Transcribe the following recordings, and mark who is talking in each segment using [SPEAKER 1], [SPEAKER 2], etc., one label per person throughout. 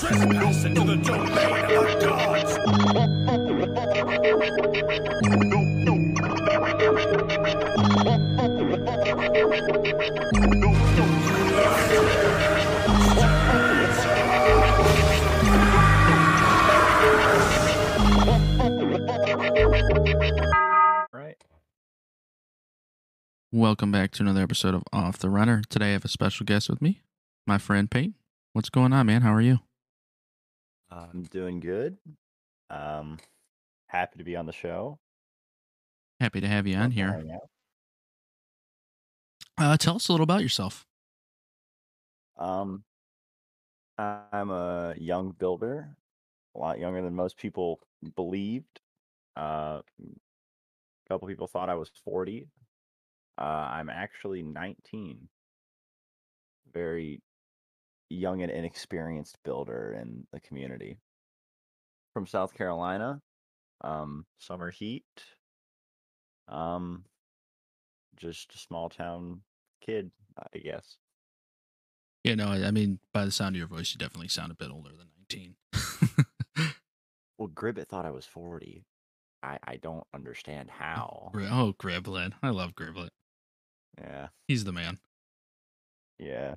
[SPEAKER 1] trespass into the domain of the gods.
[SPEAKER 2] Right.
[SPEAKER 3] Welcome back to another episode of Off the Runner. Today I have a special guest with me, my friend Peyton. What's going on, man? How are you?
[SPEAKER 2] I'm doing good. Um, happy to be on the show.
[SPEAKER 3] Happy to have you on here. Uh, tell us a little about yourself.
[SPEAKER 2] Um, I'm a young builder, a lot younger than most people believed. Uh, a couple people thought I was 40. Uh, I'm actually 19. Very young and inexperienced builder in the community. From South Carolina, um, summer heat. Um, just a small town kid, I guess.
[SPEAKER 3] Yeah, no, I I mean, by the sound of your voice, you definitely sound a bit older than 19.
[SPEAKER 2] Well, Gribbet thought I was 40. I, I don't understand how.
[SPEAKER 3] Oh, Griblet. I love Griblet.
[SPEAKER 2] Yeah.
[SPEAKER 3] He's the man.
[SPEAKER 2] Yeah.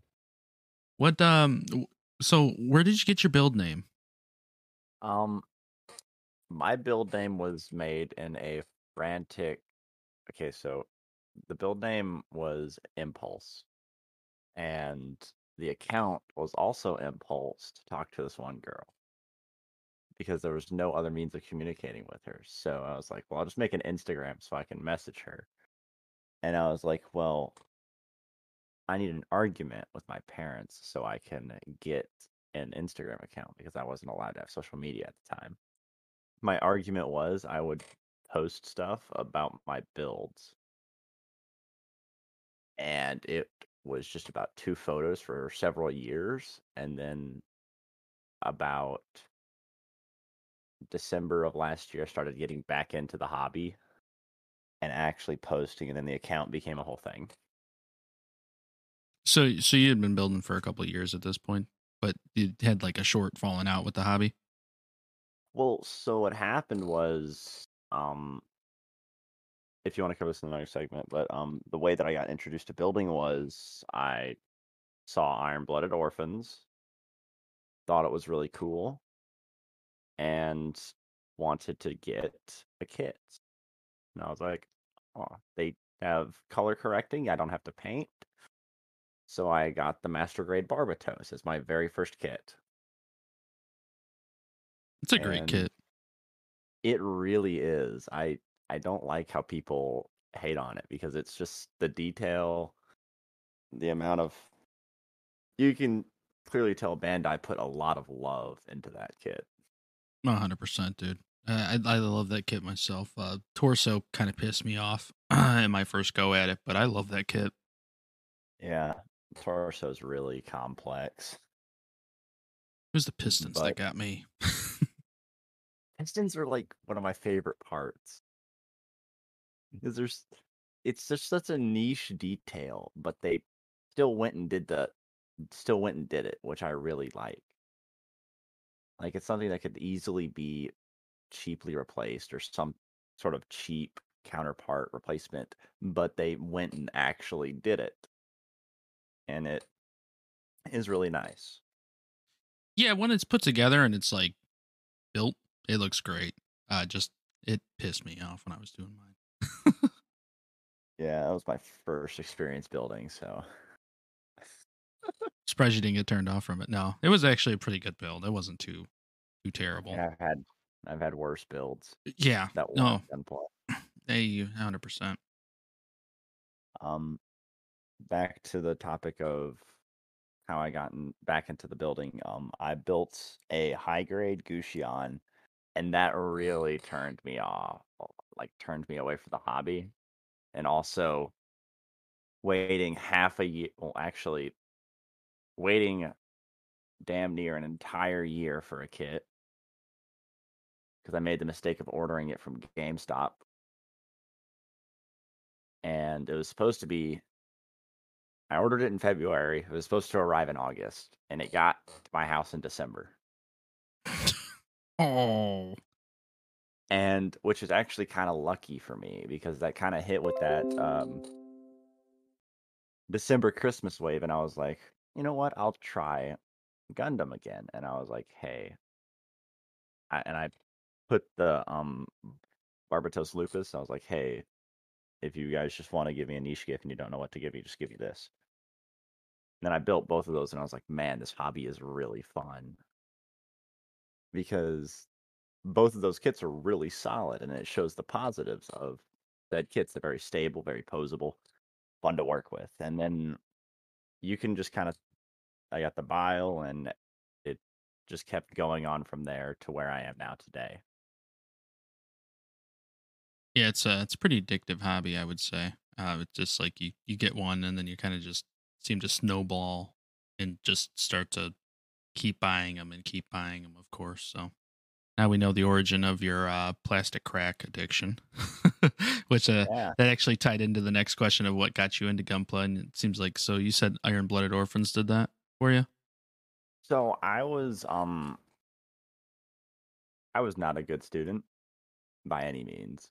[SPEAKER 3] What, um, so where did you get your build name?
[SPEAKER 2] Um my build name was made in a frantic Okay, so the build name was Impulse. And the account was also Impulse to talk to this one girl. Because there was no other means of communicating with her. So I was like, well, I'll just make an Instagram so I can message her. And I was like, well, I need an argument with my parents so I can get an Instagram account because I wasn't allowed to have social media at the time. My argument was I would post stuff about my builds. And it was just about two photos for several years. And then about December of last year, I started getting back into the hobby and actually posting. And then the account became a whole thing.
[SPEAKER 3] So, so you had been building for a couple of years at this point, but you had like a short falling out with the hobby.
[SPEAKER 2] Well, so what happened was, um, if you want to cover this in another segment, but um, the way that I got introduced to building was I saw Iron Blooded Orphans, thought it was really cool, and wanted to get a kit. And I was like, oh, they have color correcting. I don't have to paint. So I got the Master Grade Barbatos as my very first kit.
[SPEAKER 3] It's a great
[SPEAKER 2] And
[SPEAKER 3] kit.
[SPEAKER 2] It really is. I I don't like how people hate on it because it's just the detail, the amount of you can clearly tell Bandai put a lot of love into that kit.
[SPEAKER 3] Hundred percent, dude. Uh, I I love that kit myself. Uh, torso kind of pissed me off in my first go at it, but I love that kit.
[SPEAKER 2] Yeah, torso's really complex.
[SPEAKER 3] It was the pistons
[SPEAKER 2] But-
[SPEAKER 3] that got me.
[SPEAKER 2] Pistons are like one of my favorite parts because there's it's just such a niche detail, but they still went and did the still went and did it, which I really like. Like it's something that could easily be cheaply replaced or some sort of cheap counterpart replacement, but they went and actually did it. And it is really nice.
[SPEAKER 3] yeah, when it's put together and it's like built, it looks great. Uh, just it pissed me off when I was doing mine.
[SPEAKER 2] Yeah, that was my first experience building, so
[SPEAKER 3] Surprised you didn't get turned off from it. No, it was actually a pretty good build. It wasn't too too terrible.
[SPEAKER 2] yeah, I've had I've had worse builds.
[SPEAKER 3] Yeah,
[SPEAKER 2] that
[SPEAKER 3] no, hey, hundred percent.
[SPEAKER 2] Um, back to the topic of how I gotten back into the building. Um, I built a high grade Gusion, and that really turned me off, like turned me away from the hobby, and also waiting half a year. Well, actually, waiting damn near an entire year for a kit because I made the mistake of ordering it from GameStop and it was supposed to be I ordered it in February. It was supposed to arrive in August, and it got to my house in December.
[SPEAKER 3] Oh,
[SPEAKER 2] and which is actually kind of lucky for me because that kind of hit with that um December Christmas wave, and I was like, you know what? I'll try Gundam again. And I was like, hey, I, and I put the um Barbatos Lupus. I was like, hey, if you guys just want to give me a niche gift and you don't know what to give me, just give me this. And then I built both of those, and I was like, man, this hobby is really fun because both of those kits are really solid, and it shows the positives of said kits. They're very stable, very posable, fun to work with, and then you can just kind of. I got the bile, and it just kept going on from there to where I am now today.
[SPEAKER 3] yeah. It's a it's a pretty addictive hobby, I would say. Uh, it's just like you you get one, and then you kind of just seem to snowball and just start to keep buying them and keep buying them. Of course, so now we know the origin of your uh, plastic crack addiction, which uh,
[SPEAKER 2] Yeah.
[SPEAKER 3] that actually tied into the next question of what got you into Gunpla. And it seems like so you said Iron Blooded Orphans did that for you.
[SPEAKER 2] So I was um I was not a good student by any means.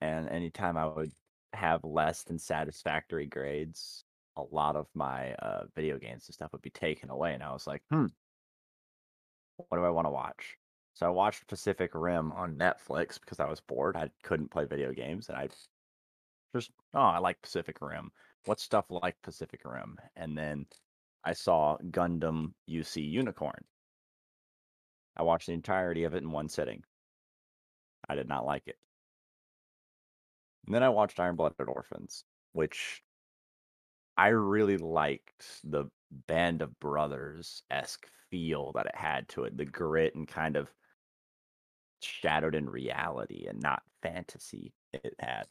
[SPEAKER 2] And anytime I would have less than satisfactory grades, a lot of my uh video games and stuff would be taken away and I was like, "Hmm, what do I want to watch?" So I watched Pacific Rim on Netflix because I was bored. I couldn't play video games and I just oh, I like Pacific Rim. What stuff like Pacific Rim? And then I saw Gundam UC Unicorn. I watched the entirety of it in one sitting. I did not like it. And then I watched Iron Blooded Orphans, which I really liked the Band of Brothers esque feel that it had to it, the grit and kind of shadowed in reality and not fantasy it had.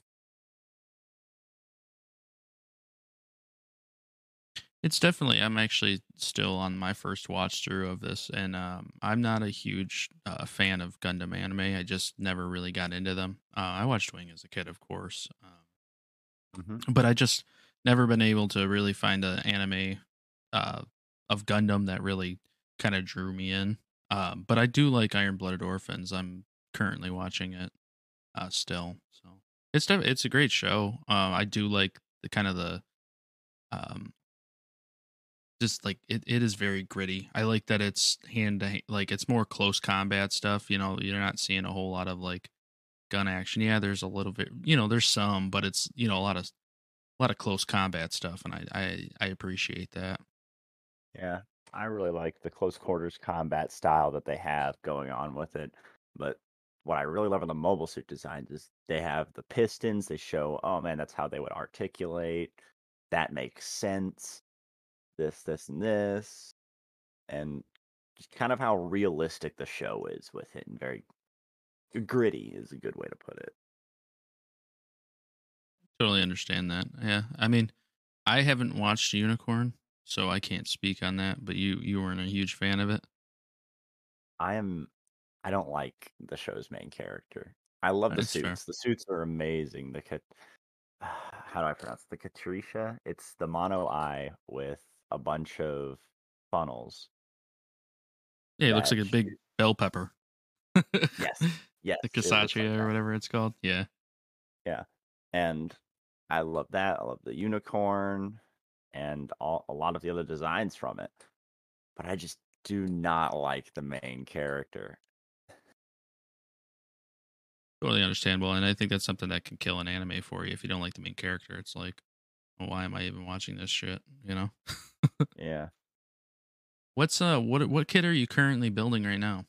[SPEAKER 3] It's definitely. I'm actually still on my first watch through of this, and um, I'm not a huge uh, fan of Gundam anime. I just never really got into them. Uh, I watched Wing as a kid, of course, um,
[SPEAKER 2] Mm-hmm.
[SPEAKER 3] but I just never been able to really find an anime uh, of Gundam that really kind of drew me in. Um, but I do like Iron Blooded Orphans. I'm currently watching it uh, still, so it's def- it's a great show. Uh, I do like the kind of the um, just like it, it is very gritty. I like that it's hand to hand, like it's more close combat stuff. You know, you're not seeing a whole lot of like gun action. Yeah, there's a little bit, you know, there's some, but it's you know a lot of a lot of close combat stuff, and I I, I appreciate that.
[SPEAKER 2] Yeah, I really like the close quarters combat style that they have going on with it. But what I really love in the mobile suit designs is they have the pistons. They show, oh man, that's how they would articulate. That makes sense. This, this, and this, and just kind of how realistic the show is with it, and very gritty is a good way to put it.
[SPEAKER 3] Totally understand that. Yeah, I mean, I haven't watched Unicorn, so I can't speak on that. But you you weren't a huge fan of it.
[SPEAKER 2] I am. I don't like the show's main character. I love the
[SPEAKER 3] That's fair.
[SPEAKER 2] suits. The suits are amazing. The cat. How do I pronounce it? the Katrisha? It's the mono eye with a bunch of funnels.
[SPEAKER 3] Yeah, it looks like a big
[SPEAKER 2] shoot-
[SPEAKER 3] bell pepper.
[SPEAKER 2] Yes, yes.
[SPEAKER 3] the
[SPEAKER 2] looks like
[SPEAKER 3] or whatever it's called. Yeah. Yeah.
[SPEAKER 2] And I love that. I love the unicorn and all, a lot of the other designs from it. But I just do not like the main character.
[SPEAKER 3] Totally understandable, and I think that's something that can kill an anime for you if you don't like the main character. It's like, well, why am I even watching this shit? You know.
[SPEAKER 2] Yeah.
[SPEAKER 3] What's uh what what kit are you currently building right now?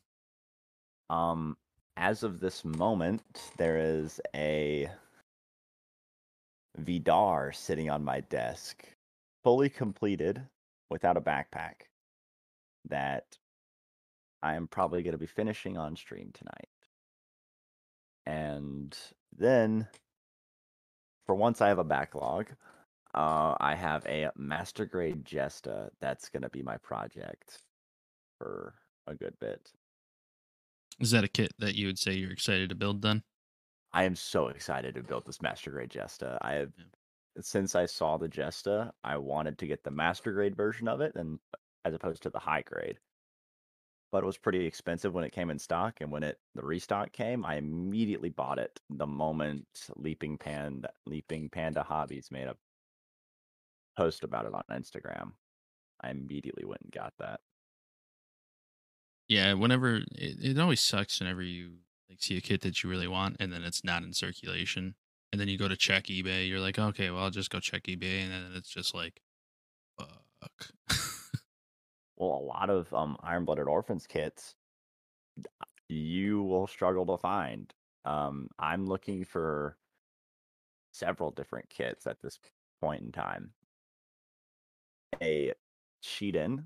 [SPEAKER 2] Um, as of this moment, there is a Vidar sitting on my desk, fully completed without a backpack, that I am probably going to be finishing on stream tonight. And then, for once I have a backlog, uh, I have a master grade Jesta that's going to be my project for a good bit.
[SPEAKER 3] Is that a kit that you would say you're excited to build then?
[SPEAKER 2] I am so excited to build this master grade Jesta. I have since I saw the Jesta, I wanted to get the master grade version of it and as opposed to the high grade. but it was pretty expensive when it came in stock. And when it the restock came, I immediately bought it the moment Leaping Panda Leaping Panda Hobbies made a post about it on Instagram. I immediately went and got that.
[SPEAKER 3] Yeah, whenever it, it always sucks whenever you like see a kit that you really want and then it's not in circulation. And then you go to check eBay, you're like, okay, well I'll just go check eBay and then it's just like fuck.
[SPEAKER 2] Well, a lot of um Iron Blooded Orphans kits you will struggle to find. Um, I'm looking for several different kits at this point in time. A Cheatin,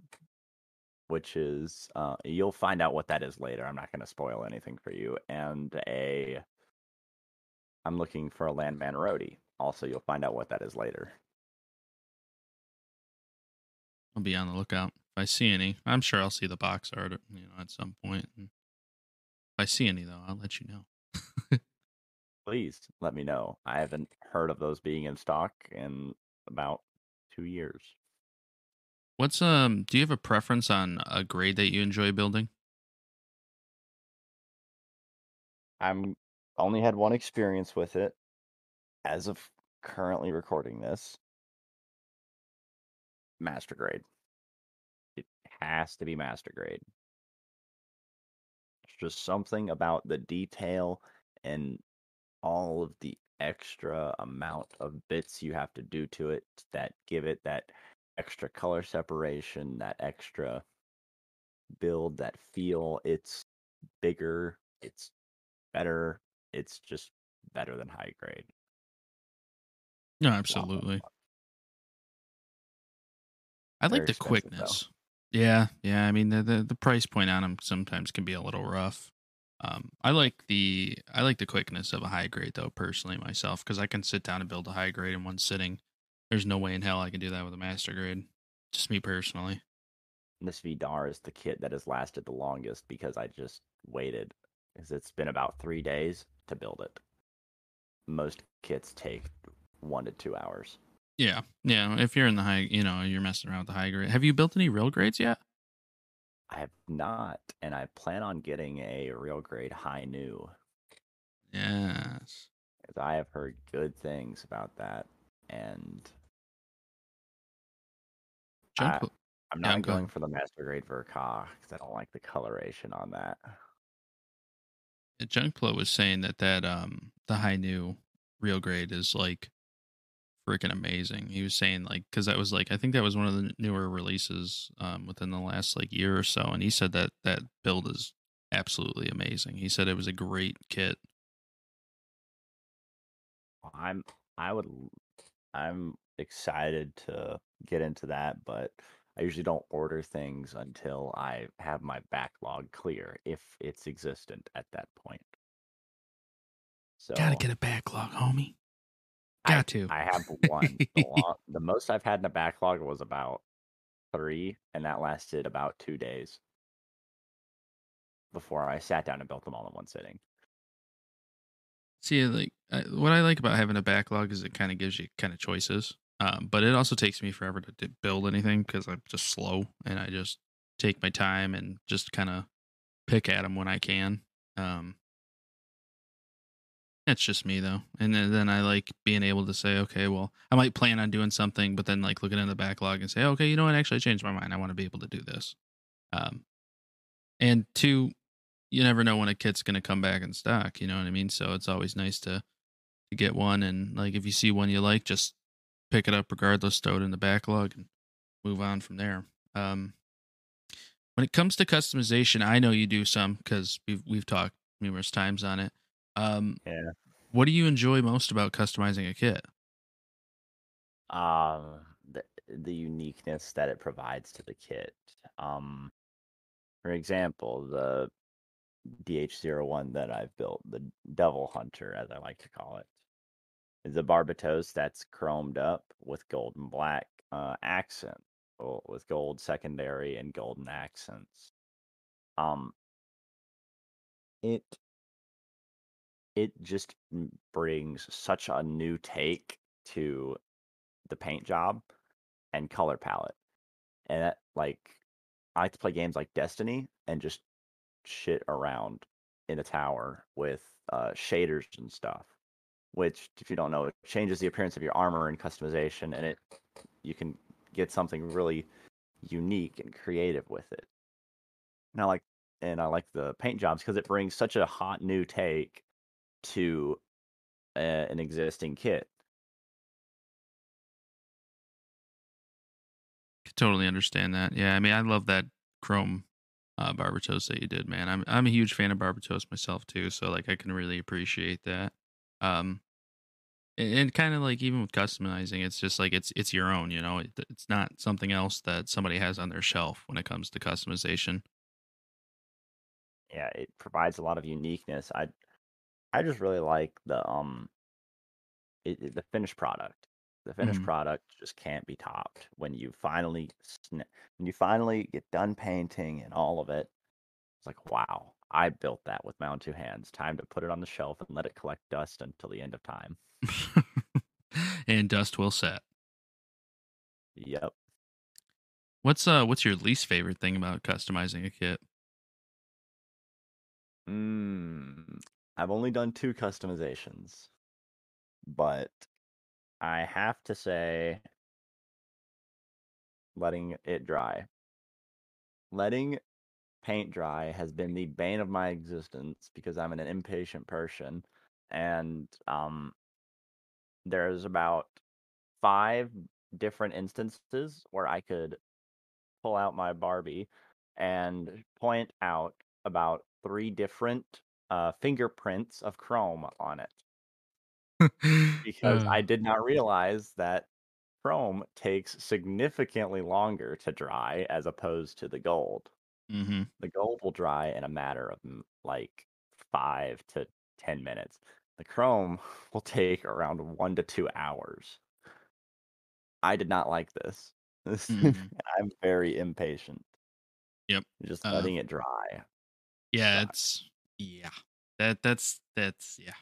[SPEAKER 2] which is uh, you'll find out what that is later. I'm not going to spoil anything for you. And a I'm looking for a Landman Rodi. Also, you'll find out what that is later.
[SPEAKER 3] I'll be on the lookout. If I see any, I'm sure I'll see the box art, you know, at some point. And if I see any, though, I'll let you know.
[SPEAKER 2] Please let me know. I haven't heard of those being in stock in about two years.
[SPEAKER 3] What's um? Do you have a preference on a grade that you enjoy building?
[SPEAKER 2] I'm only had one experience with it as of currently recording this. Master grade. It has to be master grade. It's just something about the detail and all of the extra amount of bits you have to do to it that give it that extra color separation, that extra build, that feel. It's bigger, it's better, it's just better than high grade.
[SPEAKER 3] No, absolutely. I like the
[SPEAKER 2] expensive, though.
[SPEAKER 3] quickness. Yeah, yeah. I mean, the, the the price point on them sometimes can be a little rough. Um, I like the I like the quickness of a high grade though, personally myself, because I can sit down and build a high grade in one sitting. There's no way in hell I can do that with a master grade. Just me personally.
[SPEAKER 2] This Vidar is the kit that has lasted the longest because I just waited. Because it's been about three days to build it. Most kits take one to two hours.
[SPEAKER 3] Yeah, yeah. If you're in the high, you know, you're messing around with the high grade. Have you built any real grades yet?
[SPEAKER 2] I have not, and I plan on getting a real grade Hi-Nu.
[SPEAKER 3] Yes.
[SPEAKER 2] Because I have heard good things about that, and
[SPEAKER 3] Junk
[SPEAKER 2] I-
[SPEAKER 3] Yeah,
[SPEAKER 2] not
[SPEAKER 3] go
[SPEAKER 2] going for the master grade Verka because I don't like the coloration on that.
[SPEAKER 3] Junkplo was saying that that um the Hi-Nu real grade is like freaking amazing. He was saying like because that was like I think that was one of the newer releases um within the last like year or so, and he said that that build is absolutely amazing. He said it was a great kit.
[SPEAKER 2] I'm I would I'm excited to get into that, but I usually don't order things until I have my backlog clear if it's existent at that point. So
[SPEAKER 3] Gotta get a backlog, homie.
[SPEAKER 2] I-
[SPEAKER 3] Got to.
[SPEAKER 2] I have one. the, long, the most I've had in a backlog was about three, and that lasted about two days before I sat down and built them all in one sitting.
[SPEAKER 3] See, like I, what I like about having a backlog is it kind of gives you kind of choices. Um, but it also takes me forever to, to build anything because I'm just slow and I just take my time and just kind of pick at them when I can. Um, that's just me though, and then, then I like being able to say, okay, well, I might plan on doing something, but then like looking in the backlog and say, okay, you know what? Actually, I changed my mind. I want to be able to do this. Um, and two, you never know when a kit's going to come back in stock. You know what I mean? So it's always nice to to get one, and like if you see one you like, just pick it up regardless, throw it in the backlog, and move on from there. Um, when it comes to customization, I know you do some because we've we've talked numerous times on it. Um,
[SPEAKER 2] Yeah.
[SPEAKER 3] what do you enjoy most about customizing a kit?
[SPEAKER 2] um the the uniqueness that it provides to the kit. Um for example, the DH01 that I've built, the Devil Hunter as I like to call it, a Barbatos that's chromed up with gold and black uh accent well, with gold secondary and golden accents. Um it it just brings such a new take to the paint job and color palette. And that, like I like to play games like Destiny and just shit around in a tower with uh, shaders and stuff. Which, if you don't know, it changes the appearance of your armor and customization, and it you can get something really unique and creative with it. And I like and I like the paint jobs because it brings such a hot new take to a, an existing kit.
[SPEAKER 3] Could totally understand that. Yeah, I mean, I love that chrome uh, Barbatos that you did, man. I'm I'm a huge fan of Barbatos myself too, so like I can really appreciate that. Um, and, and kind of like even with customizing, it's just like it's it's your own, you know. It, it's not something else that somebody has on their shelf when it comes to customization.
[SPEAKER 2] Yeah, it provides a lot of uniqueness. I I just really like the um it, it- the finished product. The finished
[SPEAKER 3] Mhm.
[SPEAKER 2] product just can't be topped when you finally when you finally get done painting and all of it. It's like, wow, I built that with my own two hands. Time to put it on the shelf and let it collect dust until the end of time.
[SPEAKER 3] and dust will set.
[SPEAKER 2] Yep.
[SPEAKER 3] What's uh what's your least favorite thing about customizing a kit?
[SPEAKER 2] Mm, I've only done two customizations, but I have to say, letting it dry. Letting paint dry has been the bane of my existence because I'm an impatient person, and um, there's about five different instances where I could pull out my Barbie and point out about three different uh, fingerprints of chrome on it because
[SPEAKER 3] Uh,
[SPEAKER 2] I did not realize that chrome takes significantly longer to dry as opposed to the gold.
[SPEAKER 3] Mhm.
[SPEAKER 2] The gold will dry in a matter of mm, like five to 10 minutes. The chrome will take around one to two hours. I did not like this. This-
[SPEAKER 3] Mhm.
[SPEAKER 2] I'm very impatient.
[SPEAKER 3] Yep.
[SPEAKER 2] Just
[SPEAKER 3] Uh,
[SPEAKER 2] letting it dry.
[SPEAKER 3] Yeah,
[SPEAKER 2] sucks.
[SPEAKER 3] it's yeah. That that's that's yeah.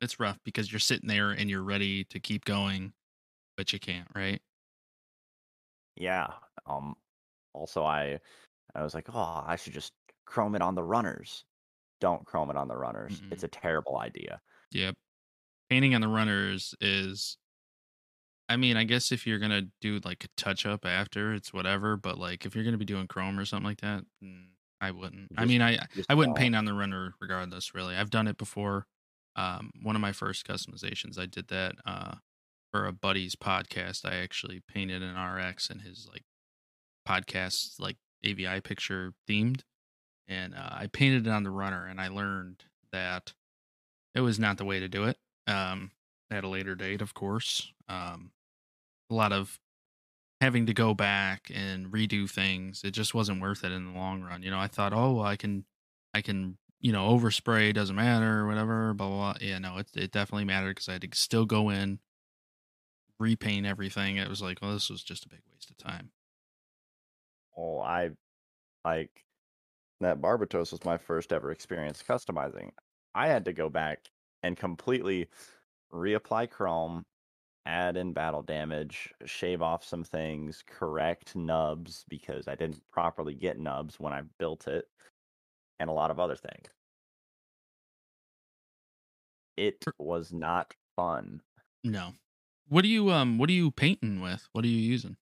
[SPEAKER 3] It's rough because you're sitting there and you're ready to keep going, but you can't, right?
[SPEAKER 2] Yeah. Um. Also, I I was like, oh, I should just chrome it on the runners. Don't chrome it on the runners. It's a terrible idea.
[SPEAKER 3] Yep. Painting on the runners is I mean, I guess if you're gonna do like a touch up after, it's whatever. But like if you're gonna be doing chrome or something like that, mm, I wouldn't. I mean, I I wouldn't paint on the runner regardless. Really, I've done it before. Um, one of my first customizations, I did that uh, for a buddy's podcast. I actually painted an RX and his like podcast like AVI picture themed, and uh, I painted it on the runner. And I learned that it was not the way to do it. Um, at a later date, of course. Um, a lot of having to go back and redo things. It just wasn't worth it in the long run. You know, I thought, oh, well, I can, I can, you know, overspray doesn't matter whatever. Blah blah. blah. Yeah, no, it it definitely mattered because I had to still go in, repaint everything. It was like, well, this was just a big waste of time.
[SPEAKER 2] Well, I like that Barbatos was my first ever experience customizing. I had to go back and completely reapply Chrome, add in battle damage, shave off some things, correct nubs because I didn't properly get nubs when I built it, and a lot of other things. It was not fun.
[SPEAKER 3] No. What are you um? What are you painting with? What are you using?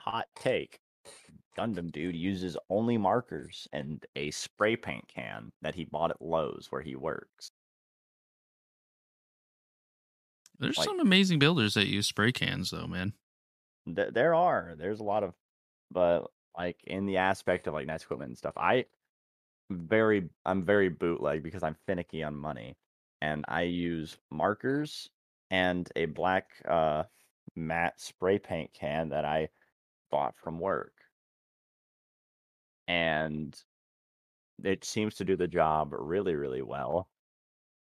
[SPEAKER 2] Hot take. Gundam dude uses only markers and a spray paint can that he bought at Lowe's where he works.
[SPEAKER 3] There's
[SPEAKER 2] Like-
[SPEAKER 3] some amazing builders that use spray cans, though, man.
[SPEAKER 2] Th- there are. There's a lot of, but like in the aspect of like nice equipment and stuff, I very I'm very bootleg because I'm finicky on money, and I use markers and a black uh matte spray paint can that I bought from work, and it seems to do the job really really well.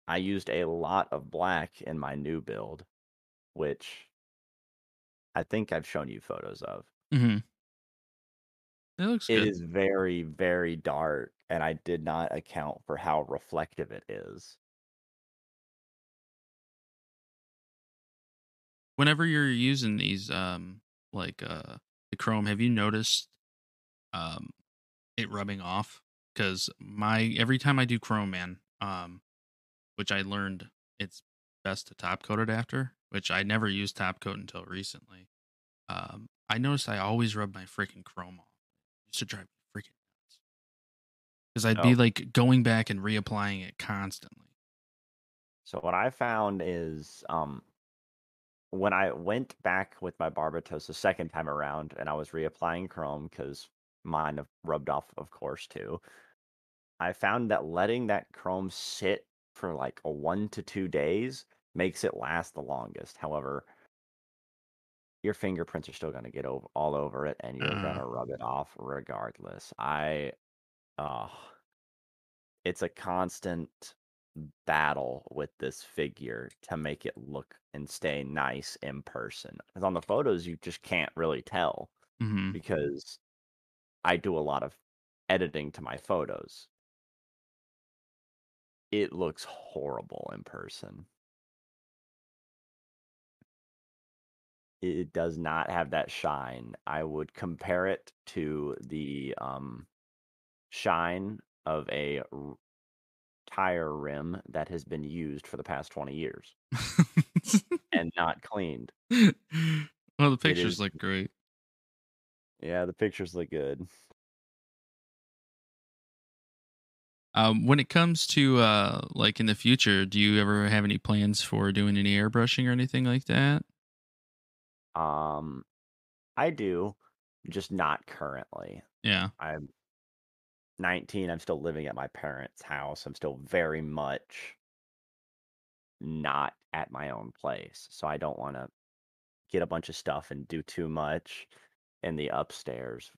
[SPEAKER 2] I used a lot of black in my new build, which I think I've shown you photos of.
[SPEAKER 3] Mm-hmm. It looks
[SPEAKER 2] It
[SPEAKER 3] good.
[SPEAKER 2] is very, very dark, and I did not account for how reflective it is.
[SPEAKER 3] Whenever you're using these, um, like uh, the chrome, have you noticed um it rubbing off? Because my every time I do chrome, man, um, which I learned it's best to top coat it after, which I never used top coat until recently. Um, I noticed I always rub my freaking chrome off. It used to drive me freaking nuts. Because I'd be
[SPEAKER 2] Oh.
[SPEAKER 3] like going back and reapplying it constantly.
[SPEAKER 2] So what I found is um when I went back with my Barbatos the second time around and I was reapplying Chrome because mine have rubbed off, of course, too. I found that letting that Chrome sit for like a one to two days makes it last the longest. However, your fingerprints are still going to get over all over it and you're going
[SPEAKER 3] Uh.
[SPEAKER 2] to rub it off regardless. I uh it's a constant battle with this figure to make it look and stay nice in person. Because on the photos, you just can't really tell
[SPEAKER 3] hmm
[SPEAKER 2] because I do a lot of editing to my photos. It looks horrible in person. It does not have that shine. I would compare it to the um, shine of a tire rim that has been used for the past 20 years and not cleaned.
[SPEAKER 3] well, the pictures look great.
[SPEAKER 2] Yeah, the pictures look good.
[SPEAKER 3] Um, when it comes to uh, like in the future, do you ever have any plans for doing any airbrushing or anything like that?
[SPEAKER 2] Um, I do, just not currently.
[SPEAKER 3] Yeah.
[SPEAKER 2] I'm 19. I'm still living at my parents' house. I'm still very much not at my own place. So I don't want to get a bunch of stuff and do too much in the upstairs,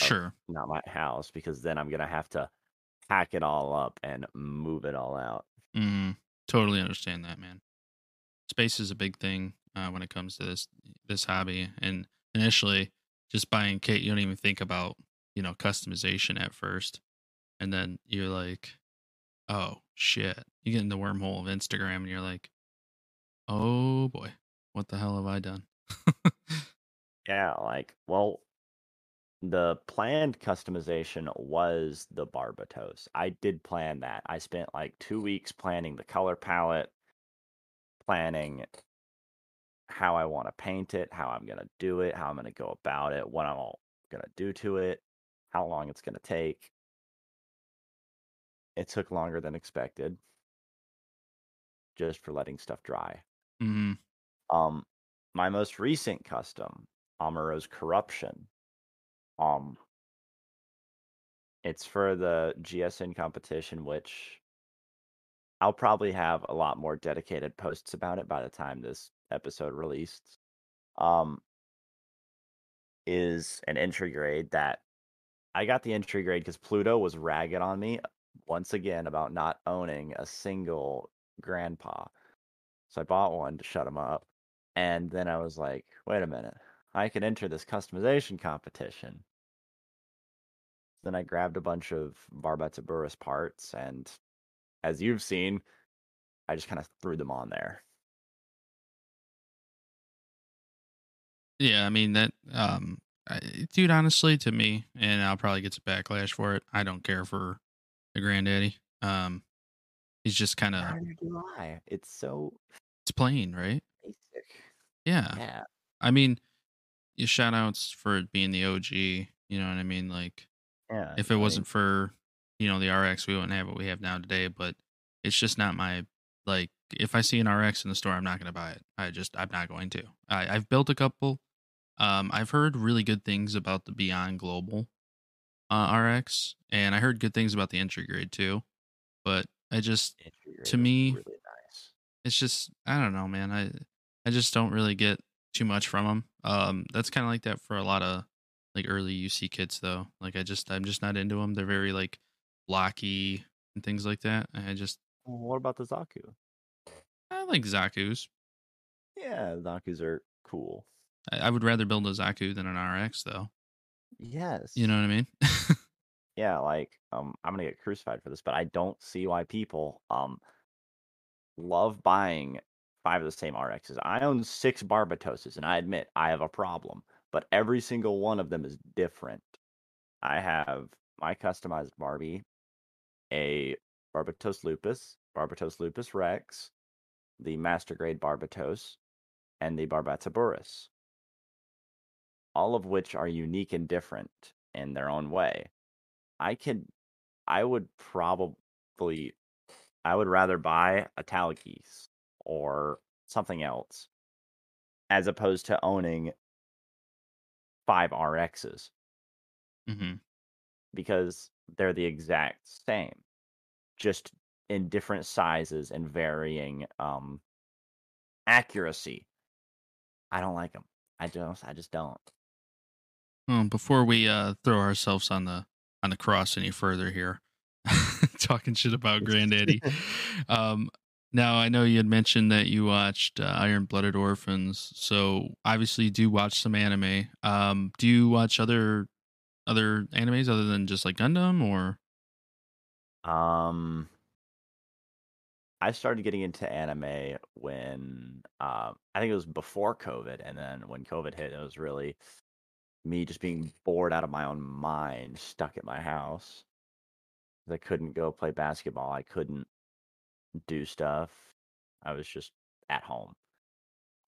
[SPEAKER 3] Sure.
[SPEAKER 2] not my house, because then I'm going to have to pack it all up and move it all out.
[SPEAKER 3] Mm, totally understand that, man. Space is a big thing uh, when it comes to this this hobby. And initially, just buying kit, you don't even think about you know customization at first, and then you're like, oh shit, you get in the wormhole of Instagram, and you're like, oh boy, what the hell have I done?
[SPEAKER 2] Yeah, like, well, the planned customization was the Barbatos. I did plan that. I spent like two weeks planning the color palette, planning how I want to paint it, how I'm going to do it, how I'm going to go about it, what I'm all going to do to it, how long it's going to take. It took longer than expected just for letting stuff dry.
[SPEAKER 3] hmm
[SPEAKER 2] Um, my most recent custom, Amuro's Corruption. Um, it's for the GSN competition, which I'll probably have a lot more dedicated posts about it by the time this episode released. Um, is an entry grade that I got the entry grade because Pluto was ragged on me once again about not owning a single grandpa. So I bought one to shut him up. And then I was like, wait a minute, I can enter this customization competition. Then I grabbed a bunch of Barbataburus parts, and as you've seen, I just kind of threw them on there.
[SPEAKER 3] Yeah, I mean that, um, dude. Honestly, to me, and I'll probably get some backlash for it. I don't care for the granddaddy. Um, he's just kind of
[SPEAKER 2] Neither do I. It's so
[SPEAKER 3] it's plain, right?
[SPEAKER 2] basic.
[SPEAKER 3] Yeah.
[SPEAKER 2] Yeah.
[SPEAKER 3] I mean, you shout outs for it being the OG. You know what I mean? Like,
[SPEAKER 2] Yeah.
[SPEAKER 3] if it wasn't for you know the RX, we wouldn't have what we have now today. But it's just not my like. If I see an RX in the store, I'm not going to buy it. I just I'm not going to. I, I've built a couple. Um, I've heard really good things about the Beyond Global uh, RX, and I heard good things about the entry grade too. But I just to me,
[SPEAKER 2] really nice.
[SPEAKER 3] it's just I don't know, man. I I just don't really get too much from them. Um, that's kind of like that for a lot of like early UC kits though. Like I just I'm just not into them. They're very like blocky and things like that. I just
[SPEAKER 2] Well, what about the Zaku?
[SPEAKER 3] I like Zaku's.
[SPEAKER 2] Yeah, Zaku's are cool.
[SPEAKER 3] I, I would rather build a Zaku than an RX though.
[SPEAKER 2] Yes.
[SPEAKER 3] You know what I mean?
[SPEAKER 2] yeah, like um I'm gonna get crucified for this, but I don't see why people um love buying five of the same RXs. I own six Barbatoses, and I admit I have a problem. but every single one of them is different. I have my customized Barbie, a Barbatos Lupus, Barbatos Lupus Rex, the Master Grade Barbatos, and the Barbataburus. All of which are unique and different in their own way. I could, I would probably I would rather buy a Talakis or something else as opposed to owning five RXs
[SPEAKER 3] hmm
[SPEAKER 2] because they're the exact same, just in different sizes and varying um accuracy. I don't like them. I just I just don't.
[SPEAKER 3] Well, before we uh, throw ourselves on the on the cross any further here, talking shit about Granddaddy. um, now I know you had mentioned that you watched uh, Iron Blooded Orphans, so obviously you do watch some anime. Um, do you watch other other animes other than just like Gundam or?
[SPEAKER 2] Um I started getting into anime when um I think it was before COVID and then when COVID hit it was really me just being bored out of my own mind, stuck at my house. I couldn't go play basketball. I couldn't do stuff. I was just at home.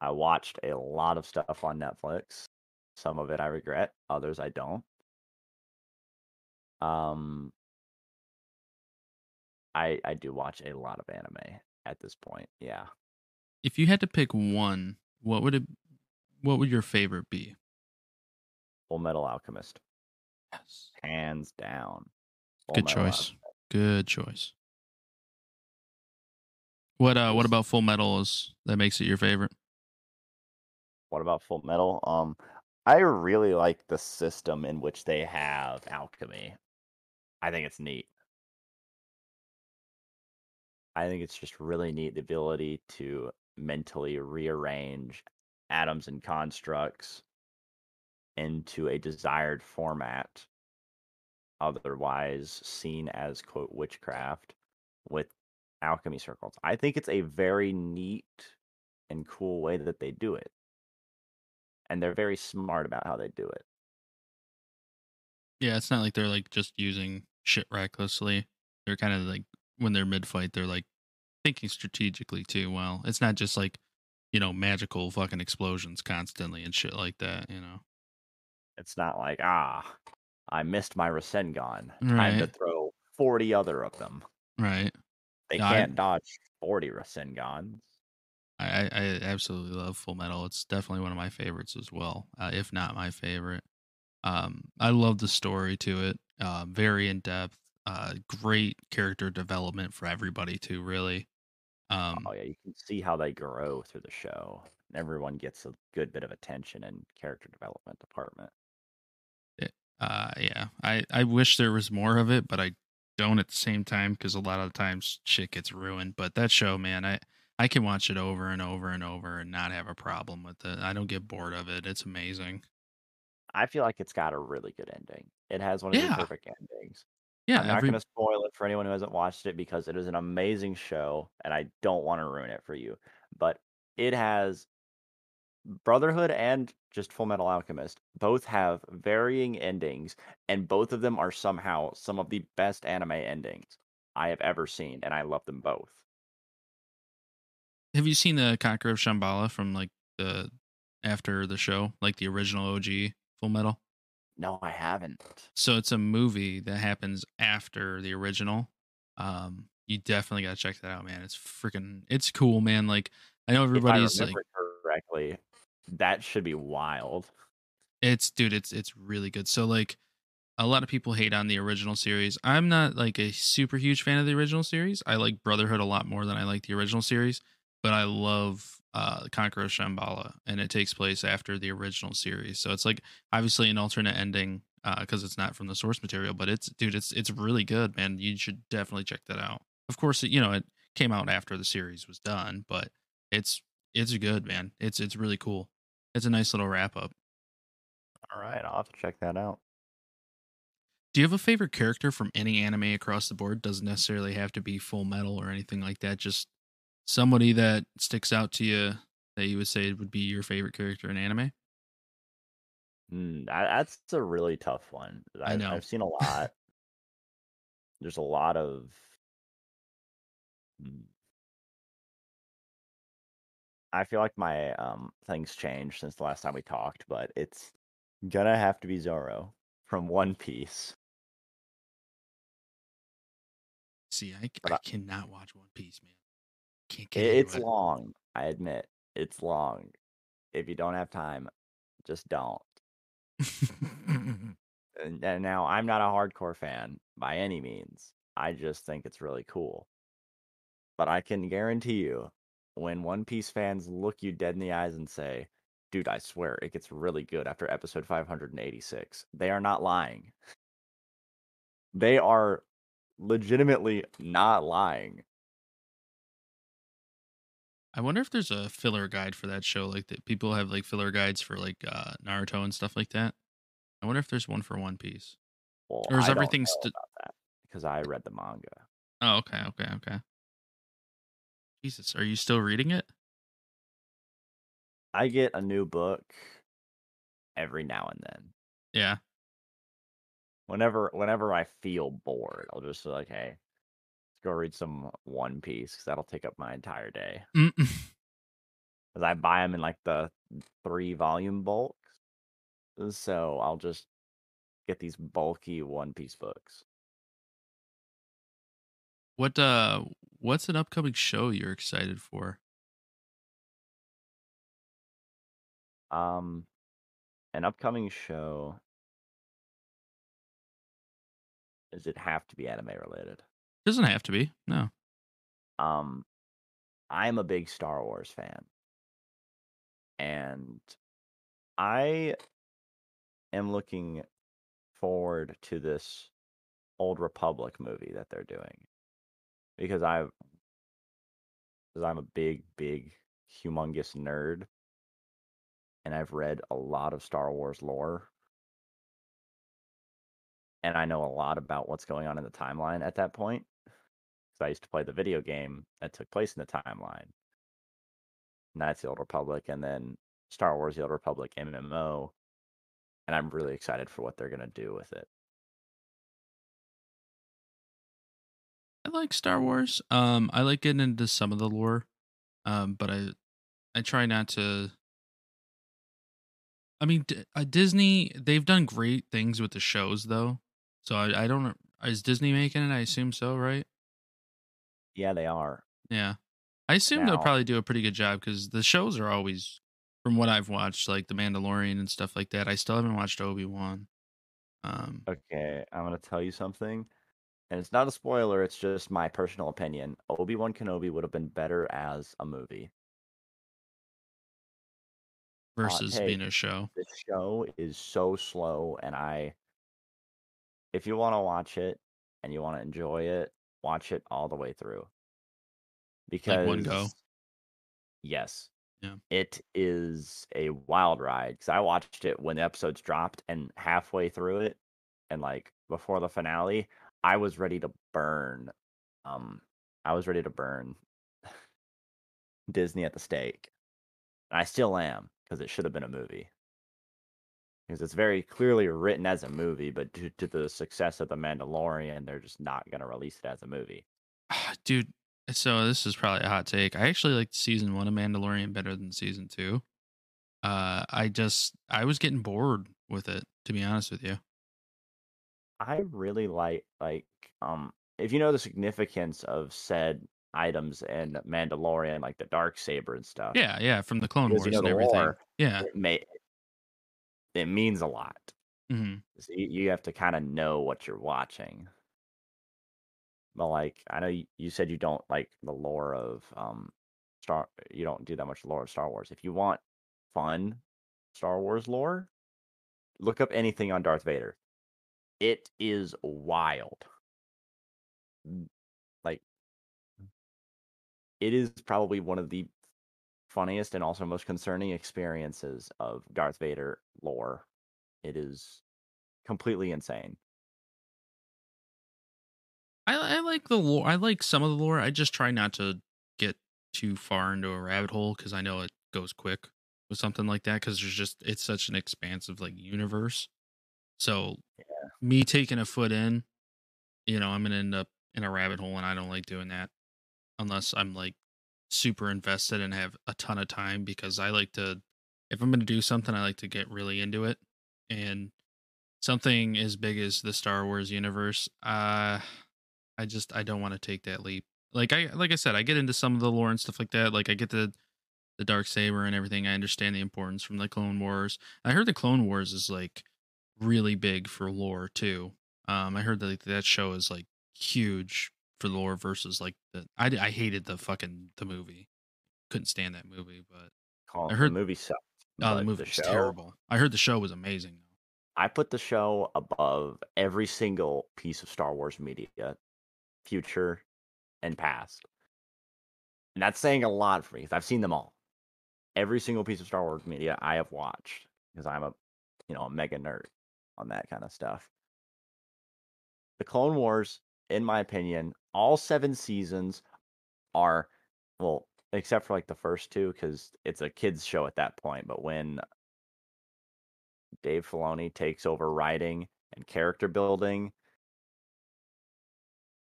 [SPEAKER 2] I watched a lot of stuff on Netflix. Some of it I regret, others I don't. Um I I do watch a lot of anime at this point. Yeah.
[SPEAKER 3] If you had to pick one, what would it? What would your favorite be?
[SPEAKER 2] Full Metal Alchemist,
[SPEAKER 3] Yes.
[SPEAKER 2] hands down. Full
[SPEAKER 3] Good
[SPEAKER 2] Metal
[SPEAKER 3] choice.
[SPEAKER 2] Alchemist.
[SPEAKER 3] Good choice. What uh? What about Full Metal is that makes it your favorite?
[SPEAKER 2] What about Full Metal? Um, I really like the system in which they have alchemy. I think it's neat. I think it's just really neat the ability to mentally rearrange atoms and constructs into a desired format, otherwise seen as quote witchcraft with alchemy circles. I think it's a very neat and cool way that they do it. And they're very smart about how they do it.
[SPEAKER 3] Yeah, it's not like they're like just using shit recklessly. They're kind of like when they're mid fight, they're like thinking strategically too. Well, it's not just like you know magical fucking explosions constantly and shit like that. You know.
[SPEAKER 2] It's not like, ah, I missed my Rasengan. Time to throw 40 other of them.
[SPEAKER 3] Right.
[SPEAKER 2] They can't dodge 40 Rasengans.
[SPEAKER 3] I, I I absolutely love Full Metal. It's definitely one of my favorites as well, uh, if not my favorite. Um, I love the story to it. Uh, very in depth. Uh, great character development for everybody too. Really. Um,
[SPEAKER 2] Oh, yeah, you can see how they grow through the show. Everyone gets a good bit of attention in character development department.
[SPEAKER 3] Uh, yeah. I I wish there was more of it, but I don't at the same time because a lot of the times shit gets ruined. But that show, man, I I can watch it over and over and over and not have a problem with it. I don't get bored of it. It's amazing.
[SPEAKER 2] I feel like it's got a really good ending. It has one of
[SPEAKER 3] Yeah.
[SPEAKER 2] the perfect endings.
[SPEAKER 3] Yeah,
[SPEAKER 2] I'm not
[SPEAKER 3] every
[SPEAKER 2] going to spoil it for anyone who hasn't watched it because it is an amazing show and I don't want to ruin it for you. But it has Brotherhood and just Full Metal Alchemist both have varying endings, and both of them are somehow some of the best anime endings I have ever seen, and I love them both.
[SPEAKER 3] Have you seen the Conqueror of Shambhala from like the after the show, like the original OG Full Metal?
[SPEAKER 2] No, I haven't.
[SPEAKER 3] So it's a movie that happens after the original. Um, you definitely gotta check that out, man. It's freaking, it's cool, man. Like I know
[SPEAKER 2] If I
[SPEAKER 3] everybody's like,
[SPEAKER 2] correctly, that should be wild.
[SPEAKER 3] it's dude, it's it's really good. So like, a lot of people hate on the original series. I'm not like a super huge fan of the original series. I like Brotherhood a lot more than I like the original series, but I love uh Conqueror Shambhala, and it takes place after the original series. So it's like obviously an alternate ending because it's not from the source material, but it's dude, it's it's really good, man. You should definitely check that out. Of course, you know it came out after the series was done, but it's it's good, man. It's it's really cool. It's a nice little wrap up.
[SPEAKER 2] All right, I'll have to check that out.
[SPEAKER 3] Do you have a favorite character from any anime across the board? Doesn't necessarily have to be Full Metal or anything like that. Just somebody that sticks out to you that you would say would be your favorite character in anime.
[SPEAKER 2] Mm, that's a really tough one.
[SPEAKER 3] I
[SPEAKER 2] I've,
[SPEAKER 3] know.
[SPEAKER 2] I've seen a lot. There's a lot of. I feel like my um things changed since the last time we talked, but it's gonna have to be Zoro from One Piece.
[SPEAKER 3] See, I, I
[SPEAKER 2] I-
[SPEAKER 3] cannot watch One Piece, man. Can't get
[SPEAKER 2] It, it's
[SPEAKER 3] it.
[SPEAKER 2] long. I admit it's long. If you don't have time, just don't. And, and now I'm not a hardcore fan by any means. I just think it's really cool. But I can guarantee you, when One Piece fans look you dead in the eyes and say, dude, I swear it gets really good after episode 586, they are not lying. They are legitimately not lying.
[SPEAKER 3] I wonder if there's a filler guide for that show. Like that, people have like filler guides for like uh, Naruto and stuff like that. I wonder if there's one for One Piece.
[SPEAKER 2] Well,
[SPEAKER 3] Or is
[SPEAKER 2] I
[SPEAKER 3] everything st-
[SPEAKER 2] about that because I read the manga.
[SPEAKER 3] Oh, okay, okay, okay. Jesus, are you still reading it?
[SPEAKER 2] I get a new book every now and then.
[SPEAKER 3] Yeah.
[SPEAKER 2] whenever whenever I feel bored, I'll just like, hey, let's go read some One Piece because that'll take up my entire day. Because I buy them in like the three volume bulks, so I'll just get these bulky One Piece books.
[SPEAKER 3] What uh what's an upcoming show you're excited for?
[SPEAKER 2] Um, an upcoming show. Does it have to be anime related?
[SPEAKER 3] Doesn't have to be. No.
[SPEAKER 2] Um, I'm a big Star Wars fan, and I am looking forward to this Old Republic movie that they're doing because I, because I'm a big, big, humongous nerd, and I've read a lot of Star Wars lore. And I know a lot about what's going on in the timeline at that point. Because I used to play the video game that took place in the timeline. And that's the Old Republic, and then Star Wars: The Old Republic MMO. And I'm really excited for what they're gonna do with it.
[SPEAKER 3] I like Star Wars. Um I like getting into some of the lore. Um but I I try not to I mean D- uh, Disney they've done great things with the shows though. So I I don't is Disney making it? I assume so, right?
[SPEAKER 2] Yeah, they are.
[SPEAKER 3] Yeah. I assume they'll probably do a pretty good job because the shows are always, from what I've watched, like The Mandalorian and stuff like that. I still haven't watched Obi Wan. Um,
[SPEAKER 2] Okay, I'm gonna tell you something, and it's not a spoiler. It's just my personal opinion. Obi Wan Kenobi would have been better as a movie.
[SPEAKER 3] Uh, versus
[SPEAKER 2] take.
[SPEAKER 3] being a show.
[SPEAKER 2] the show is so slow and i if you want to watch it and you want to enjoy it watch it all the way through because
[SPEAKER 3] Like one go?
[SPEAKER 2] yes
[SPEAKER 3] Yeah.
[SPEAKER 2] it is a wild ride because i watched it when the episodes dropped and halfway through it and like before the finale i was ready to burn um i was ready to burn disney at the stake and i still am because it should have been a movie because it's very clearly written as a movie, but due to the success of The Mandalorian, they're just not going to release it as a movie.
[SPEAKER 3] Dude, so this is probably a hot take. I actually liked season one of Mandalorian better than season two. Uh, I just, I was getting bored with it, to be honest with you.
[SPEAKER 2] I really like like um if you know the significance of said items in Mandalorian, like the dark saber and stuff.
[SPEAKER 3] Yeah, yeah, from the Clone Wars
[SPEAKER 2] you know
[SPEAKER 3] and everything. Yeah.
[SPEAKER 2] it may it means a lot.
[SPEAKER 3] hmm
[SPEAKER 2] So you, you have to kind of know what you're watching. But like I know you, you said you don't like the lore of um Star you don't do that much lore of Star Wars. If you want fun Star Wars lore, look up anything on Darth Vader. It is wild. Mm, like mm. it is probably one of the funniest and also most concerning experiences of Darth Vader lore. It is completely insane.
[SPEAKER 3] I, I like the lore. I like some of the lore. I just try not to get too far into a rabbit hole because I know it goes quick. with something like that because there's just it's such an expansive like universe. So me taking a foot in, you know, I'm gonna end up in a rabbit hole, and I don't like doing that unless I'm like super invested and have a ton of time because I like to if I'm gonna do something, I like to get really into it. And something as big as the Star Wars universe, uh I just I don't want to take that leap. Like I like I said, I get into some of the lore and stuff like that. Like I get the the dark saber and everything. I understand the importance from the Clone Wars. I heard the Clone Wars is like really big for lore too. Um, I heard that like, that show is like huge for lore versus like the. I I hated the fucking the movie. Couldn't stand that movie, but
[SPEAKER 2] Call
[SPEAKER 3] I heard-
[SPEAKER 2] the movie sucked.
[SPEAKER 3] oh, the movie was
[SPEAKER 2] show-
[SPEAKER 3] terrible. I heard the show was amazing.
[SPEAKER 2] I put the show above every single piece of Star Wars media, future and past. And that's saying a lot for me because I've seen them all. Every single piece of Star Wars media I have watched because I'm a, you know, a mega nerd on that kind of stuff. The Clone Wars, in my opinion, all seven seasons are, well, except for like the first two because it's a kids show at that point. But when Dave Filoni takes over writing and character building,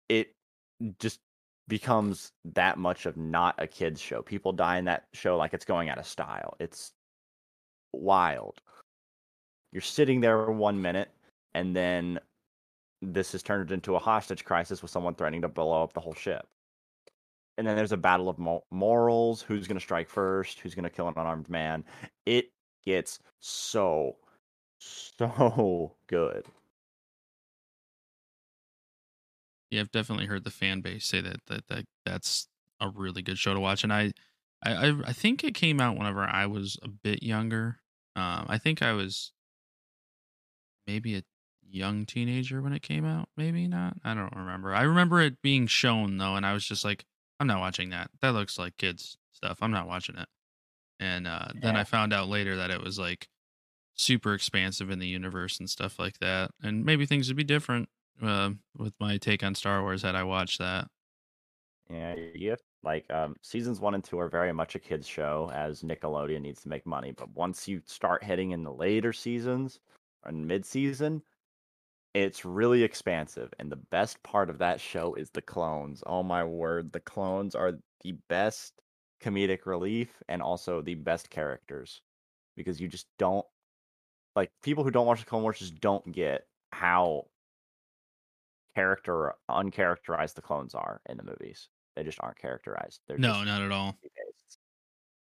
[SPEAKER 2] it just becomes that much of not a kids show. People die in that show like it's going out of style. It's wild. You're sitting there one minute and then this is turned into a hostage crisis with someone threatening to blow up the whole ship. And then there's a battle of morals, who's going to strike first, who's going to kill an unarmed man. It gets so so good.
[SPEAKER 3] Yeah, I've definitely heard the fan base say that that, that that's a really good show to watch, and I, I, I- think it came out whenever I was a bit younger. Um, I think I was maybe a young teenager when it came out. Maybe not. I don't remember. I remember it being shown though, and I was just like, I'm not watching that. That looks like kids stuff. I'm not watching it. And uh, then I found out later that it was like super expansive in the universe and stuff like that, and maybe things would be different uh, with my take on Star Wars had I watched that.
[SPEAKER 2] Yeah, you have like um seasons one and two are very much a kids show as Nickelodeon needs to make money. But once you start hitting in the later seasons and mid season, it's really expansive. And the best part of that show is the clones. Oh my word, the clones are the best comedic relief and also the best characters. Because you just don't like people who don't watch the Clone Wars just don't get how character uncharacterized the clones are in the movies. They just aren't characterized. They're
[SPEAKER 3] No, not at all.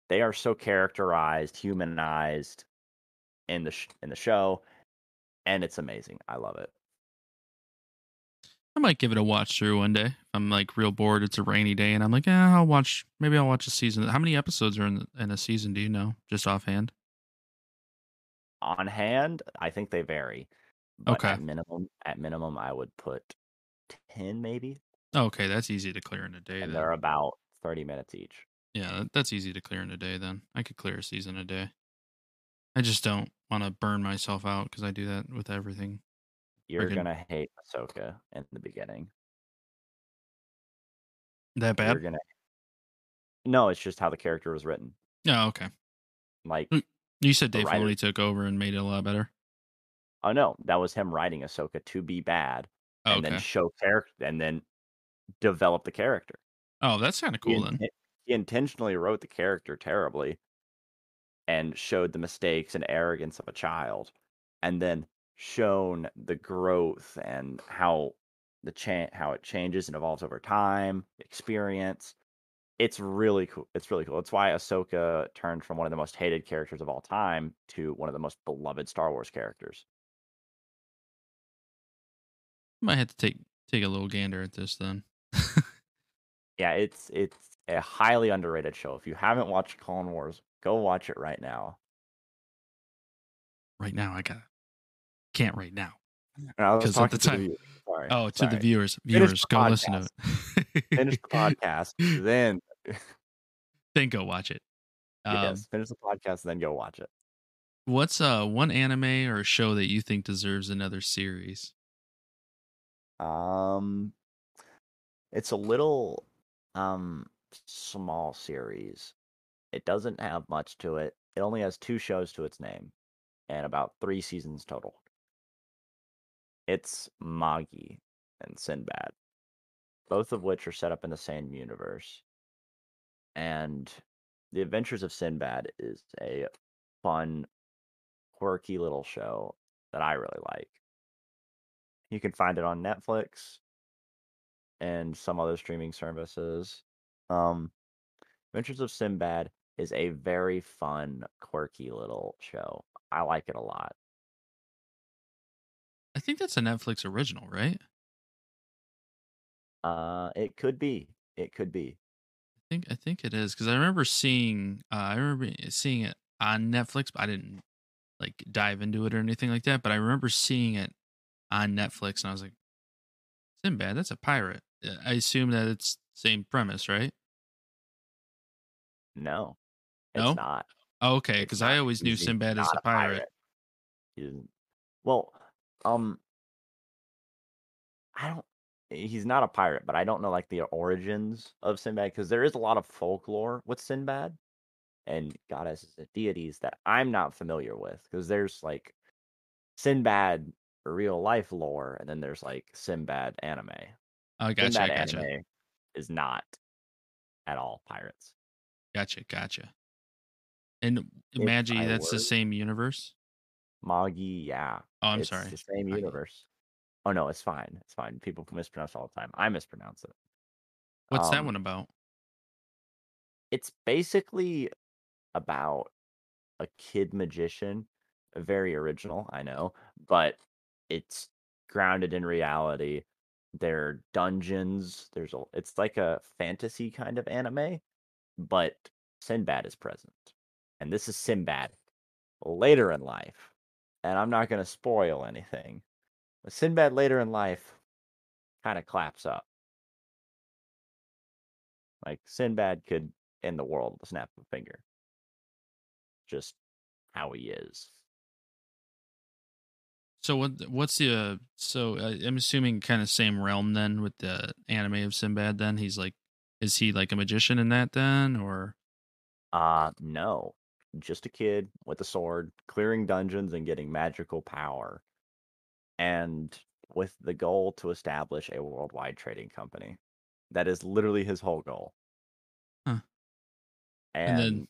[SPEAKER 2] They are so characterized, humanized in the sh- in the show, and it's amazing. I love it.
[SPEAKER 3] I might give it a watch through one day. I'm like real bored, it's a rainy day, and I'm like, yeah, I'll watch. Maybe I'll watch a season. How many episodes are in the, in a season? Do you know, just offhand?
[SPEAKER 2] On hand, I think they vary. But
[SPEAKER 3] Okay.
[SPEAKER 2] At minimum, at minimum, I would put ten, maybe,
[SPEAKER 3] okay, that's easy to clear in a day.
[SPEAKER 2] they're about thirty minutes each.
[SPEAKER 3] Yeah, that's easy to clear in a day. Then I could clear a season a day. I just don't want to burn myself out because I do that with everything.
[SPEAKER 2] You're
[SPEAKER 3] Friggin-
[SPEAKER 2] gonna hate Ahsoka in the beginning.
[SPEAKER 3] That bad?
[SPEAKER 2] You're gonna. No, it's just how the character was written.
[SPEAKER 3] Oh, okay.
[SPEAKER 2] Like,
[SPEAKER 3] Mm. You said Dave
[SPEAKER 2] writer-
[SPEAKER 3] Filoni took over and made it a lot better.
[SPEAKER 2] oh no, that was him writing Ahsoka to be bad,
[SPEAKER 3] Oh,
[SPEAKER 2] and
[SPEAKER 3] okay.
[SPEAKER 2] then show character, and then develop the character.
[SPEAKER 3] oh, that's kind of
[SPEAKER 2] He
[SPEAKER 3] cool then.
[SPEAKER 2] He intentionally wrote the character terribly, and showed the mistakes and arrogance of a child, and then shown the growth and how the cha- how it changes and evolves over time, experience. It's really cool. It's really cool. It's why Ahsoka turned from one of the most hated characters of all time to one of the most beloved Star Wars characters.
[SPEAKER 3] Might have to take take a little gander at this then.
[SPEAKER 2] Yeah, it's it's a highly underrated show. If you haven't watched Clone Wars, go watch it right now.
[SPEAKER 3] right now, I got can't right now.
[SPEAKER 2] And I was
[SPEAKER 3] 'Cause at the time-
[SPEAKER 2] viewers. Sorry,
[SPEAKER 3] Oh, to the viewers,
[SPEAKER 2] Finish
[SPEAKER 3] viewers,
[SPEAKER 2] the
[SPEAKER 3] go listen to it.
[SPEAKER 2] Finish the podcast, then
[SPEAKER 3] then go watch it. Um,
[SPEAKER 2] yes, finish the podcast, then go watch it.
[SPEAKER 3] What's uh one anime or show that you think deserves another series?
[SPEAKER 2] Um, it's a little um small series. It doesn't have much to it. it only has two shows to its name and about three seasons total. It's Magi and Sinbad, both of which are set up in the same universe. And The Adventures of Sinbad is a fun, quirky little show that I really like. You can find it on Netflix and some other streaming services. Um, Adventures of Sinbad is a very fun, quirky little show. I like it a lot.
[SPEAKER 3] I think that's a Netflix original, right?
[SPEAKER 2] Uh, it could be. It could be.
[SPEAKER 3] I think I think it is because I remember seeing uh, I remember seeing it on Netflix, but I didn't like dive into it or anything like that. But I remember seeing it on Netflix, and I was like, Sinbad, that's a pirate. I assume that it's same premise, right?
[SPEAKER 2] No, it's
[SPEAKER 3] No?
[SPEAKER 2] not.
[SPEAKER 3] Oh, okay, because. I always knew Sinbad as a pirate.
[SPEAKER 2] He Well, um, I don't. He's not a pirate, but I don't know like the origins of Sinbad because there is a lot of folklore with Sinbad and goddesses and deities that I'm not familiar with because there's like Sinbad real life lore and then there's like Sinbad anime.
[SPEAKER 3] Oh, gotcha,
[SPEAKER 2] Sinbad
[SPEAKER 3] gotcha,
[SPEAKER 2] anime is not at all pirates.
[SPEAKER 3] gotcha, gotcha. And Magi, that's the same universe.
[SPEAKER 2] Magi, yeah.
[SPEAKER 3] Oh, I'm
[SPEAKER 2] it's
[SPEAKER 3] sorry.
[SPEAKER 2] the same
[SPEAKER 3] I-
[SPEAKER 2] universe. Oh no, it's fine. It's fine. People mispronounce all the time. I mispronounce it.
[SPEAKER 3] What's that
[SPEAKER 2] Um,
[SPEAKER 3] one about?
[SPEAKER 2] It's basically about a kid magician. Very original, I know, but it's grounded in reality. There are dungeons. There's a. It's like a fantasy kind of anime, but Sinbad is present, and this is Sinbad later in life. And I'm not going to spoil anything. But Sinbad later in life kind of claps up. Like Sinbad could end the world with a snap of a finger. Just how he is.
[SPEAKER 3] So what? What's the? Uh, so uh, I'm assuming kind of same realm then with the anime of Sinbad. Then he's like, is he like a magician in that then, or
[SPEAKER 2] Uh no. Just a kid with a sword, clearing dungeons and getting magical power. And with the goal to establish a worldwide trading company. That is literally his whole goal.
[SPEAKER 3] Huh.
[SPEAKER 2] And,
[SPEAKER 3] And then-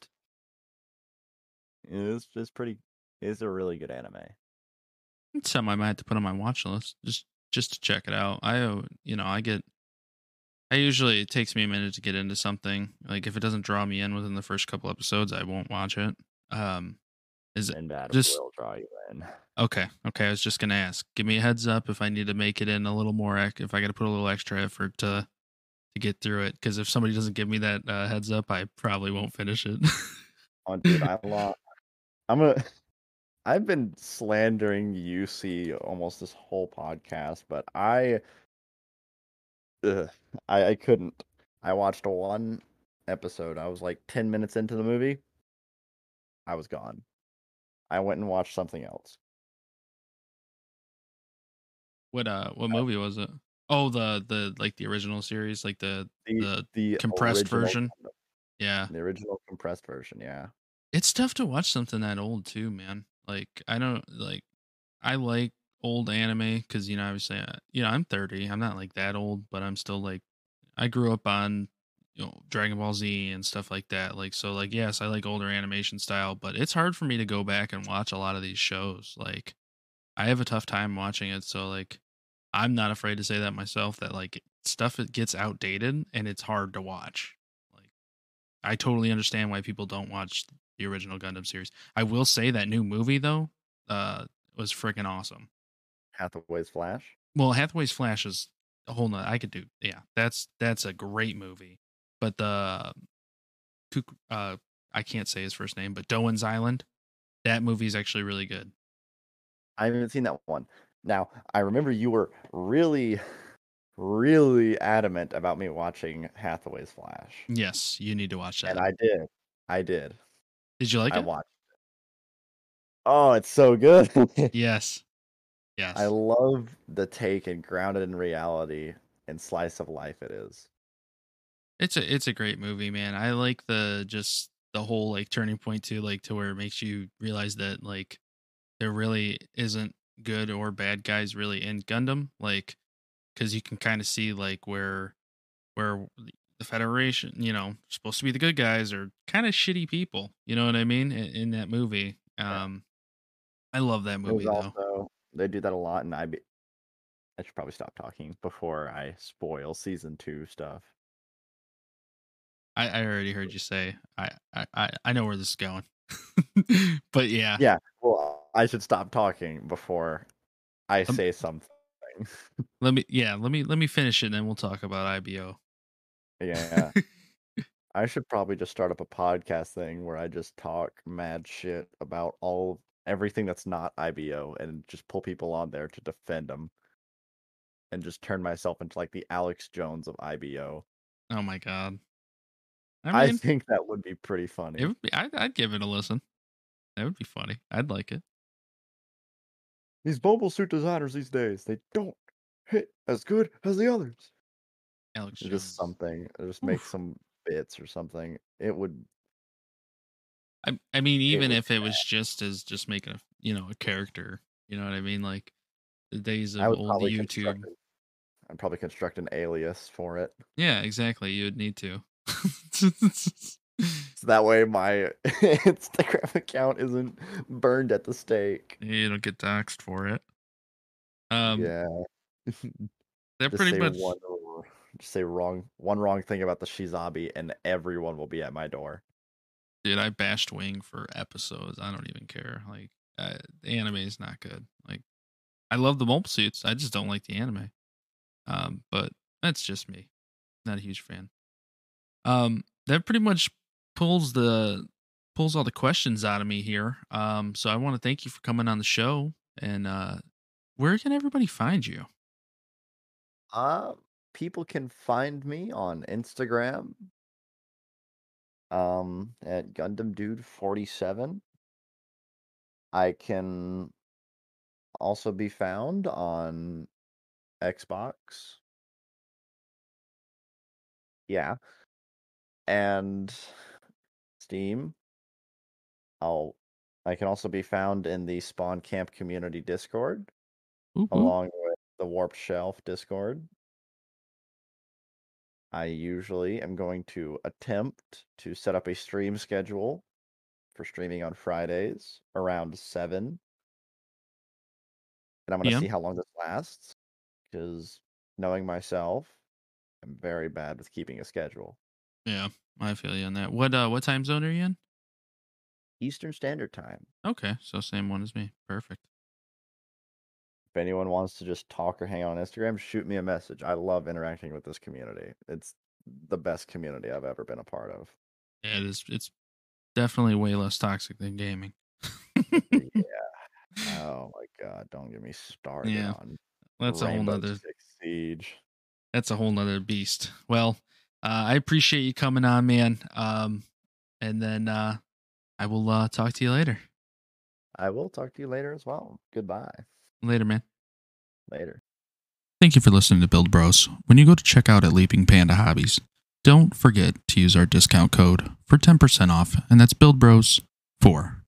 [SPEAKER 2] it's just pretty it's a really good anime.
[SPEAKER 3] it's something I might have to put on my watch list just just to check it out. I uh, you know I get. I usually it takes me a minute to get into something. Like if it doesn't draw me in within the first couple episodes, I won't watch it. Um, is it just-
[SPEAKER 2] will draw you in.
[SPEAKER 3] okay? Okay, I was just gonna ask. Give me a heads up if I need to make it in a little more. If I got to put a little extra effort to to get through it, because if somebody doesn't give me that uh, heads up, I probably won't finish it.
[SPEAKER 2] Oh, dude, I lost. I'm gonna. I've been slandering UC almost this whole podcast, but I, ugh, I, I couldn't. I watched one episode. I was like ten minutes into the movie. I was gone. I went and watched something else.
[SPEAKER 3] what uh, what movie was it? Oh, the the like the original series, like the
[SPEAKER 2] The
[SPEAKER 3] The
[SPEAKER 2] the
[SPEAKER 3] compressed version? Yeah.
[SPEAKER 2] The original compressed version, yeah.
[SPEAKER 3] It's tough to watch something that old too, man. Like I don't like I like old anime because you know obviously uh, you know I'm 30. I'm not like that old, but I'm still like I grew up on you know Dragon Ball Z and stuff like that. Like so like yes, I like older animation style, but it's hard for me to go back and watch a lot of these shows. Like I have a tough time watching it, so like I'm not afraid to say that myself that like stuff it gets outdated and it's hard to watch. Like I totally understand why people don't watch the original Gundam series. I will say that new movie though, uh, was freaking awesome.
[SPEAKER 2] Hathaway's Flash.
[SPEAKER 3] Well, Hathaway's Flash is a whole nother. I could do, yeah. That's that's a great movie. But the, uh, I can't say his first name, but Doan's Island, that movie is actually really good.
[SPEAKER 2] I haven't seen that one. Now, I remember you were really, really adamant about me watching Hathaway's Flash.
[SPEAKER 3] Yes, you need to watch that.
[SPEAKER 2] And I did. I did.
[SPEAKER 3] Did you like
[SPEAKER 2] I
[SPEAKER 3] it?
[SPEAKER 2] I watched it. Oh, it's so good.
[SPEAKER 3] Yes. Yes.
[SPEAKER 2] I love the take and grounded in reality and slice of life it is.
[SPEAKER 3] It's a it's a great movie, man. I like the just the whole like turning point to like to where it makes you realize that like there really isn't good or bad guys really in Gundam, like because you can kind of see like where where the Federation, you know, supposed to be the good guys are kind of shitty people. You know what I mean? In, in that movie, um, I love that movie though.
[SPEAKER 2] also they do that a lot, and I be, I should probably stop talking before I spoil season two stuff.
[SPEAKER 3] I, I already heard you say I, I I know where this is going, but yeah,
[SPEAKER 2] Yeah, well, I should stop talking before I
[SPEAKER 3] Um,
[SPEAKER 2] say something.
[SPEAKER 3] let me yeah let me let me finish it and then we'll talk about IBO.
[SPEAKER 2] yeah, I should probably just start up a podcast thing where I just talk mad shit about all everything that's not IBO and just pull people on there to defend them, and just turn myself into like the Alex Jones of IBO.
[SPEAKER 3] Oh my god.
[SPEAKER 2] I,
[SPEAKER 3] I
[SPEAKER 2] think that would be pretty funny.
[SPEAKER 3] it would be. I'd, I'd give it a listen. That would be funny. I'd like it.
[SPEAKER 2] These mobile suit designers these days, they don't hit as good as the others.
[SPEAKER 3] Alex Jones.
[SPEAKER 2] Just something, just make some bits or something. It would.
[SPEAKER 3] I, I mean, even
[SPEAKER 2] was
[SPEAKER 3] if it was just as just making a you know a character, you know what I mean? Like the days of old YouTube.
[SPEAKER 2] I'd probably construct an alias for it,
[SPEAKER 3] Yeah, exactly. You would need to.
[SPEAKER 2] so that way my Instagram account isn't burned at the stake.
[SPEAKER 3] you don't get doxxed for it. Um,
[SPEAKER 2] yeah,
[SPEAKER 3] that
[SPEAKER 2] just
[SPEAKER 3] pretty much.
[SPEAKER 2] one, just say wrong, one wrong thing about the Shizabi, and everyone will be at my door.
[SPEAKER 3] Dude, I bashed Wing for episodes. I don't even care. Like, the anime is not good. Like, I love the mobile suits. I just don't like the anime. Um, but that's just me. Not a huge fan. Um, that pretty much pulls the pulls all the questions out of me here. Um, so I want to thank you for coming on the show. And uh, where can everybody find you?
[SPEAKER 2] Uh, people can find me on Instagram. Um, at Gundam Dude forty seven. I can also be found on Xbox. Yeah, and Steam. I'll. I can also be found in the Spawn Camp Community Discord,
[SPEAKER 3] ooh.
[SPEAKER 2] along with the Warped Shelf Discord. I usually am going to attempt to set up a stream schedule for streaming on Fridays around 7. And I'm going to
[SPEAKER 3] Yeah.
[SPEAKER 2] see how long this lasts because knowing myself, I'm very bad with keeping a schedule.
[SPEAKER 3] Yeah, I feel you on that. What uh, what time zone are you in?
[SPEAKER 2] Eastern Standard Time.
[SPEAKER 3] Okay, so same one as me. Perfect.
[SPEAKER 2] If anyone wants to just talk or hang out on Instagram, shoot me a message. I love interacting with this community. It's the best community I've ever been a part of.
[SPEAKER 3] Yeah, it is. It's definitely way less toxic than gaming. Yeah.
[SPEAKER 2] Oh my god, don't get me started
[SPEAKER 3] Yeah,
[SPEAKER 2] on
[SPEAKER 3] That's a whole
[SPEAKER 2] Rainbow
[SPEAKER 3] nother.
[SPEAKER 2] Siege.
[SPEAKER 3] That's a whole nother beast. Well, uh, I appreciate you coming on, man. Um, and then uh, I will uh, talk to you later.
[SPEAKER 2] I will talk to you later as well. Goodbye.
[SPEAKER 3] Later, man.
[SPEAKER 2] Later.
[SPEAKER 3] Thank you for listening to Build Bros. When you go to check out at Leaping Panda Hobbies, don't forget to use our discount code for 10% off, and that's Build Bros 4.